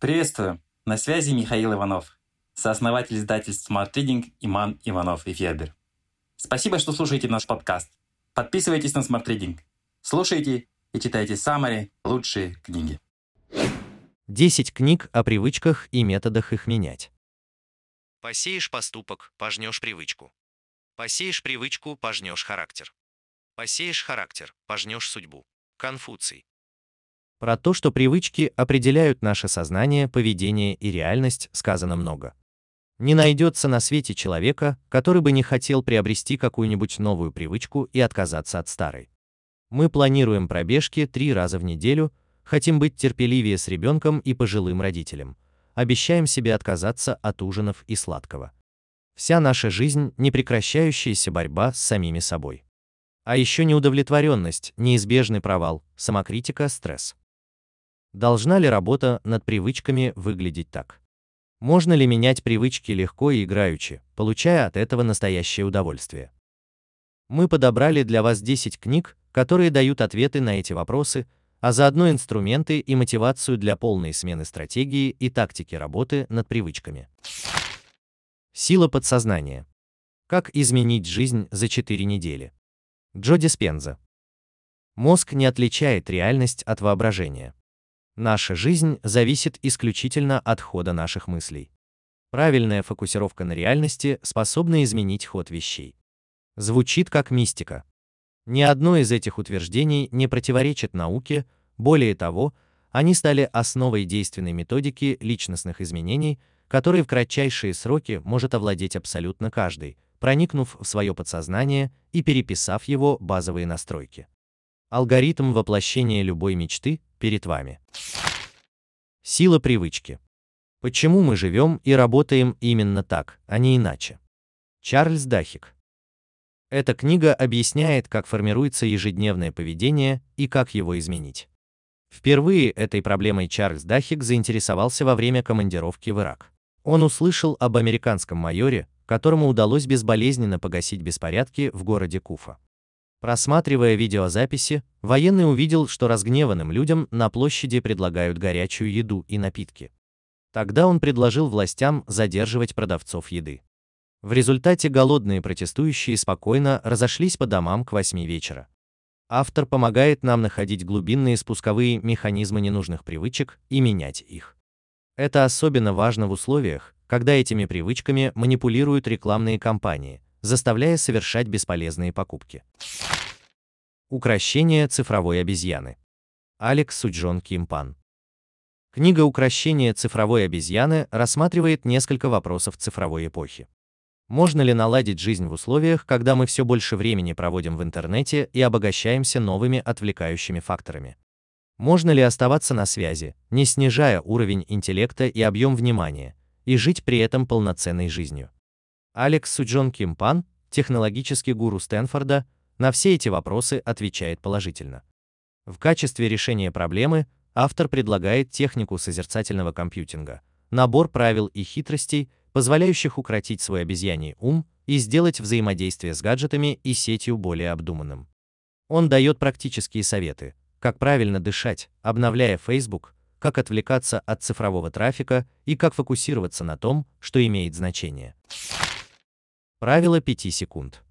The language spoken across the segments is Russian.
Приветствую! На связи Михаил Иванов, сооснователь издательств Smart Reading Иман Иванов и Федер. Спасибо, что слушаете наш подкаст. Подписывайтесь на Smart Reading. Слушайте и читайте самые лучшие книги. 10 книг о привычках и методах их менять. Посеешь поступок, пожнешь привычку. Посеешь привычку, пожнешь характер. Посеешь характер, пожнешь судьбу. Конфуций. Про то, что привычки определяют наше сознание, поведение и реальность, сказано много. Не найдется на свете человека, который бы не хотел приобрести какую-нибудь новую привычку и отказаться от старой. Мы планируем пробежки три раза в неделю, хотим быть терпеливее с ребенком и пожилым родителем, обещаем себе отказаться от ужинов и сладкого. Вся наша жизнь – непрекращающаяся борьба с самими собой. А еще неудовлетворенность, неизбежный провал, самокритика, стресс. Должна ли работа над привычками выглядеть так? Можно ли менять привычки легко и играючи, получая от этого настоящее удовольствие? Мы подобрали для вас 10 книг, которые дают ответы на эти вопросы, а заодно инструменты и мотивацию для полной смены стратегии и тактики работы над привычками. Сила подсознания. Как изменить жизнь за 4 недели. Джо Диспенза. Мозг не отличает реальность от воображения. Наша жизнь зависит исключительно от хода наших мыслей. Правильная фокусировка на реальности способна изменить ход вещей. Звучит как мистика. Ни одно из этих утверждений не противоречит науке, более того, они стали основой действенной методики личностных изменений, которой в кратчайшие сроки может овладеть абсолютно каждый, проникнув в свое подсознание и переписав его базовые настройки. Алгоритм воплощения любой мечты перед вами. Сила привычки. Почему мы живем и работаем именно так, а не иначе? Чарльз Дахик. Эта книга объясняет, как формируется ежедневное поведение и как его изменить. Впервые этой проблемой Чарльз Дахик заинтересовался во время командировки в Ирак. Он услышал об американском майоре, которому удалось безболезненно погасить беспорядки в городе Куфа. Просматривая видеозаписи, военный увидел, что разгневанным людям на площади предлагают горячую еду и напитки. Тогда он предложил властям задерживать продавцов еды. В результате голодные протестующие спокойно разошлись по домам к 8 вечера. Автор помогает нам находить глубинные спусковые механизмы ненужных привычек и менять их. Это особенно важно в условиях, когда этими привычками манипулируют рекламные кампании – заставляя совершать бесполезные покупки. Укращение цифровой обезьяны. Алекс Суджон Кимпан. Книга «Укращение цифровой обезьяны» рассматривает несколько вопросов цифровой эпохи. Можно ли наладить жизнь в условиях, когда мы все больше времени проводим в интернете и обогащаемся новыми отвлекающими факторами? Можно ли оставаться на связи, не снижая уровень интеллекта и объем внимания, и жить при этом полноценной жизнью? Алекс Суджон Кимпан, технологический гуру Стэнфорда, на все эти вопросы отвечает положительно. В качестве решения проблемы автор предлагает технику созерцательного компьютинга, набор правил и хитростей, позволяющих укротить свой обезьяний ум и сделать взаимодействие с гаджетами и сетью более обдуманным. Он дает практические советы, как правильно дышать, обновляя Facebook, как отвлекаться от цифрового трафика и как фокусироваться на том, что имеет значение. Правило 5 секунд.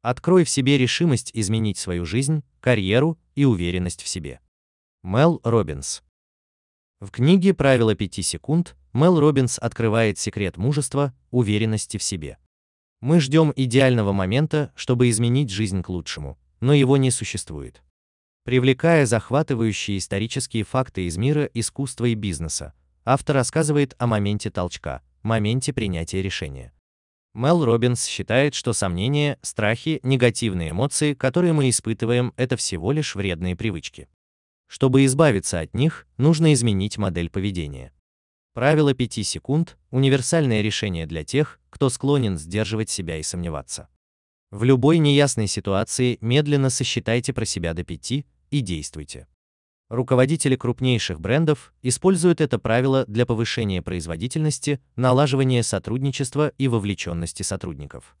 Открой в себе решимость изменить свою жизнь, карьеру и уверенность в себе. Мел Робинс. В книге «Правило 5 секунд» Мел Робинс открывает секрет мужества, уверенности в себе. Мы ждем идеального момента, чтобы изменить жизнь к лучшему, но его не существует. Привлекая захватывающие исторические факты из мира искусства и бизнеса, автор рассказывает о моменте толчка, моменте принятия решения. Мел Робинс считает, что сомнения, страхи, негативные эмоции, которые мы испытываем, это всего лишь вредные привычки. Чтобы избавиться от них, нужно изменить модель поведения. Правило 5 секунд – универсальное решение для тех, кто склонен сдерживать себя и сомневаться. В любой неясной ситуации медленно сосчитайте про себя до 5 и действуйте. Руководители крупнейших брендов используют это правило для повышения производительности, налаживания сотрудничества и вовлеченности сотрудников.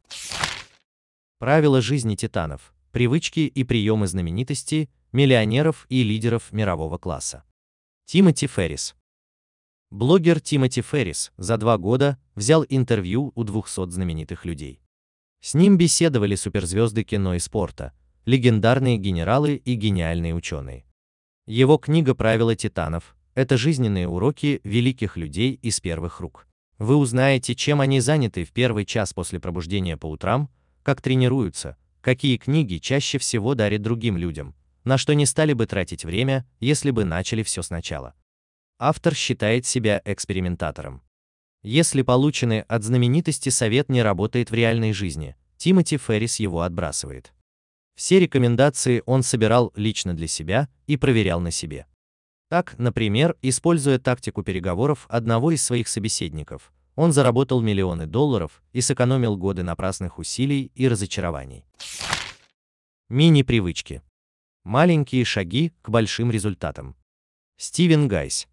Правила жизни титанов, привычки и приемы знаменитостей, миллионеров и лидеров мирового класса. Тимоти Феррис. Блогер Тимоти Феррис за два года взял интервью у 200 знаменитых людей. С ним беседовали суперзвезды кино и спорта, легендарные генералы и гениальные ученые. Его книга «Правила титанов» — это жизненные уроки великих людей из первых рук. Вы узнаете, чем они заняты в первый час после пробуждения по утрам, как тренируются, какие книги чаще всего дарят другим людям, на что не стали бы тратить время, если бы начали все сначала. Автор считает себя экспериментатором. Если полученный от знаменитости совет не работает в реальной жизни, Тимоти Феррис его отбрасывает. Все рекомендации он собирал лично для себя и проверял на себе. Так, например, используя тактику переговоров одного из своих собеседников, он заработал миллионы долларов и сэкономил годы напрасных усилий и разочарований. Мини-привычки. Маленькие шаги к большим результатам. Стивен Гайс.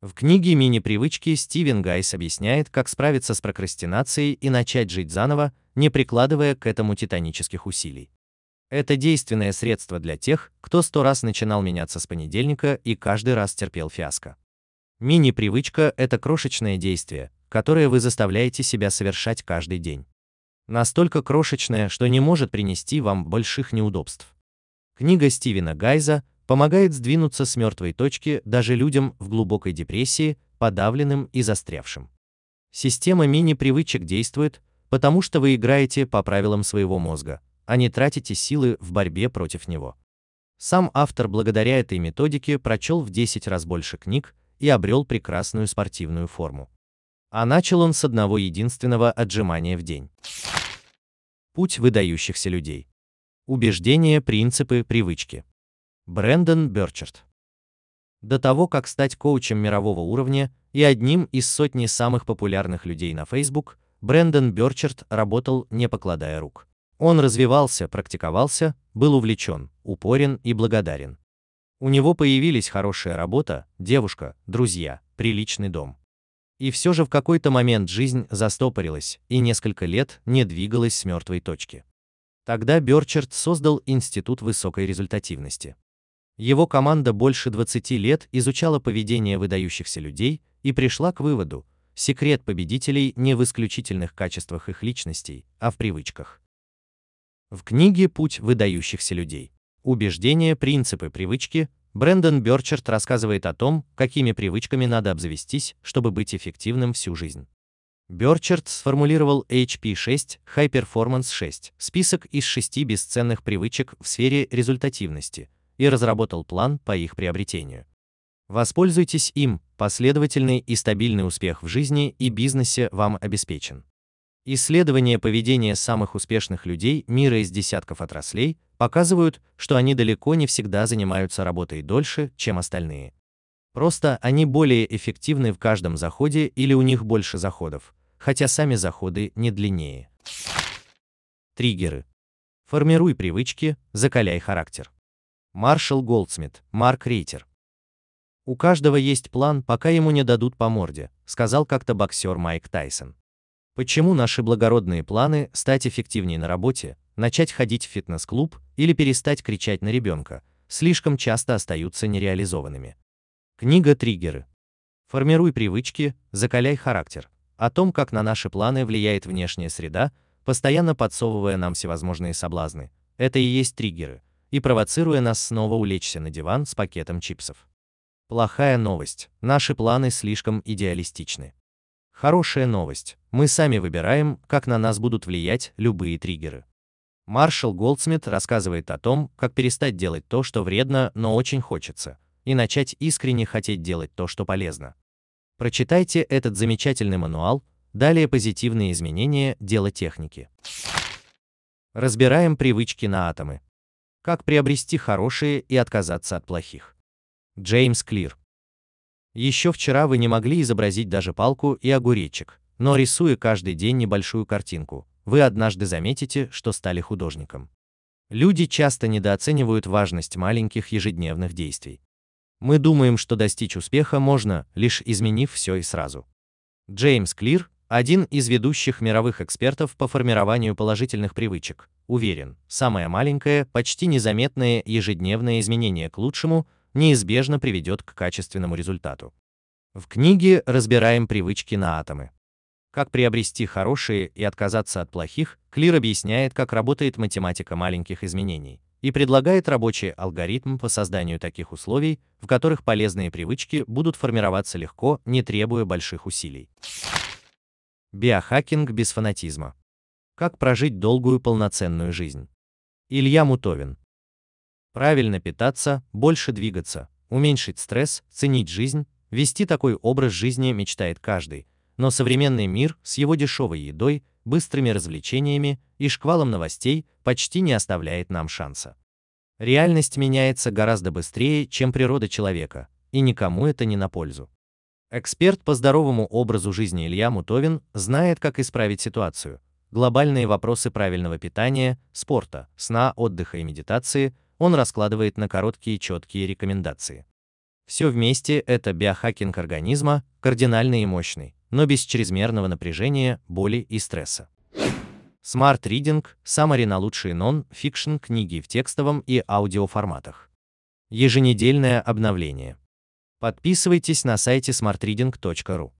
В книге «Мини-привычки» Стивен Гайс объясняет, как справиться с прокрастинацией и начать жить заново, не прикладывая к этому титанических усилий. Это действенное средство для тех, кто сто раз начинал меняться с понедельника и каждый раз терпел фиаско. Мини-привычка – это крошечное действие, которое вы заставляете себя совершать каждый день. Настолько крошечное, что не может принести вам больших неудобств. Книга Стивена Гайза помогает сдвинуться с мертвой точки даже людям в глубокой депрессии, подавленным и застрявшим. Система мини-привычек действует, потому что вы играете по правилам своего мозга, а не тратите силы в борьбе против него. Сам автор благодаря этой методике прочел в 10 раз больше книг и обрел прекрасную спортивную форму. А начал он с одного единственного отжимания в день. Путь выдающихся людей. Убеждения, принципы, привычки. Брэндон Бёрчард. До того, как стать коучем мирового уровня и одним из сотни самых популярных людей на Facebook, Брэндон Бёрчард работал не покладая рук. Он развивался, практиковался, был увлечен, упорен и благодарен. У него появились хорошая работа, девушка, друзья, приличный дом. И все же в какой-то момент жизнь застопорилась и несколько лет не двигалась с мертвой точки. Тогда Бёрчард создал Институт высокой результативности. Его команда больше 20 лет изучала поведение выдающихся людей и пришла к выводу, секрет победителей не в исключительных качествах их личностей, а в привычках. В книге «Путь выдающихся людей. Убеждения, принципы, привычки» Брэндон Бёрчард рассказывает о том, какими привычками надо обзавестись, чтобы быть эффективным всю жизнь. Бёрчард сформулировал HP6 High Performance 6, список из шести бесценных привычек в сфере результативности, и разработал план по их приобретению. Воспользуйтесь им, последовательный и стабильный успех в жизни и бизнесе вам обеспечен. Исследования поведения самых успешных людей мира из десятков отраслей показывают, что они далеко не всегда занимаются работой дольше, чем остальные. Просто они более эффективны в каждом заходе или у них больше заходов, хотя сами заходы не длиннее. Триггеры. Формируй привычки, закаляй характер. Маршал Голдсмит, Марк Рейтер. У каждого есть план, пока ему не дадут по морде, сказал как-то боксер Майк Тайсон. Почему наши благородные планы стать эффективнее на работе, начать ходить в фитнес-клуб или перестать кричать на ребенка, слишком часто остаются нереализованными? Книга «Триггеры». Формируй привычки, закаляй характер. О том, как на наши планы влияет внешняя среда, постоянно подсовывая нам всевозможные соблазны. Это и есть триггеры, и провоцируя нас снова улечься на диван с пакетом чипсов. Плохая новость. Наши планы слишком идеалистичны. Хорошая новость. Мы сами выбираем, как на нас будут влиять любые триггеры. Маршал Голдсмит рассказывает о том, как перестать делать то, что вредно, но очень хочется, и начать искренне хотеть делать то, что полезно. Прочитайте этот замечательный мануал, далее позитивные изменения дела техники. Разбираем привычки на атомы. Как приобрести хорошие и отказаться от плохих. Джеймс Клир. Еще вчера вы не могли изобразить даже палку и огуречек, но рисуя каждый день небольшую картинку, вы однажды заметите, что стали художником. Люди часто недооценивают важность маленьких ежедневных действий. Мы думаем, что достичь успеха можно, лишь изменив все и сразу. Джеймс Клир, один из ведущих мировых экспертов по формированию положительных привычек, уверен, самое маленькое, почти незаметное ежедневное изменение к лучшему неизбежно приведет к качественному результату. В книге разбираем привычки на атомы. Как приобрести хорошие и отказаться от плохих, Клир объясняет, как работает математика маленьких изменений и предлагает рабочий алгоритм по созданию таких условий, в которых полезные привычки будут формироваться легко, не требуя больших усилий. Биохакинг без фанатизма. Как прожить долгую полноценную жизнь. Илья Мутовин. Правильно питаться, больше двигаться, уменьшить стресс, ценить жизнь, вести такой образ жизни мечтает каждый, но современный мир с его дешевой едой, быстрыми развлечениями и шквалом новостей почти не оставляет нам шанса. Реальность меняется гораздо быстрее, чем природа человека, и никому это не на пользу. Эксперт по здоровому образу жизни Илья Мутовин знает, как исправить ситуацию. Глобальные вопросы правильного питания, спорта, сна, отдыха и медитации он раскладывает на короткие четкие рекомендации. Все вместе это биохакинг организма, кардинальный и мощный, но без чрезмерного напряжения, боли и стресса. Smart Reading – Summary на лучшие нон-фикшн книги в текстовом и аудиоформатах. Еженедельное обновление. Подписывайтесь на сайте smartreading.ru.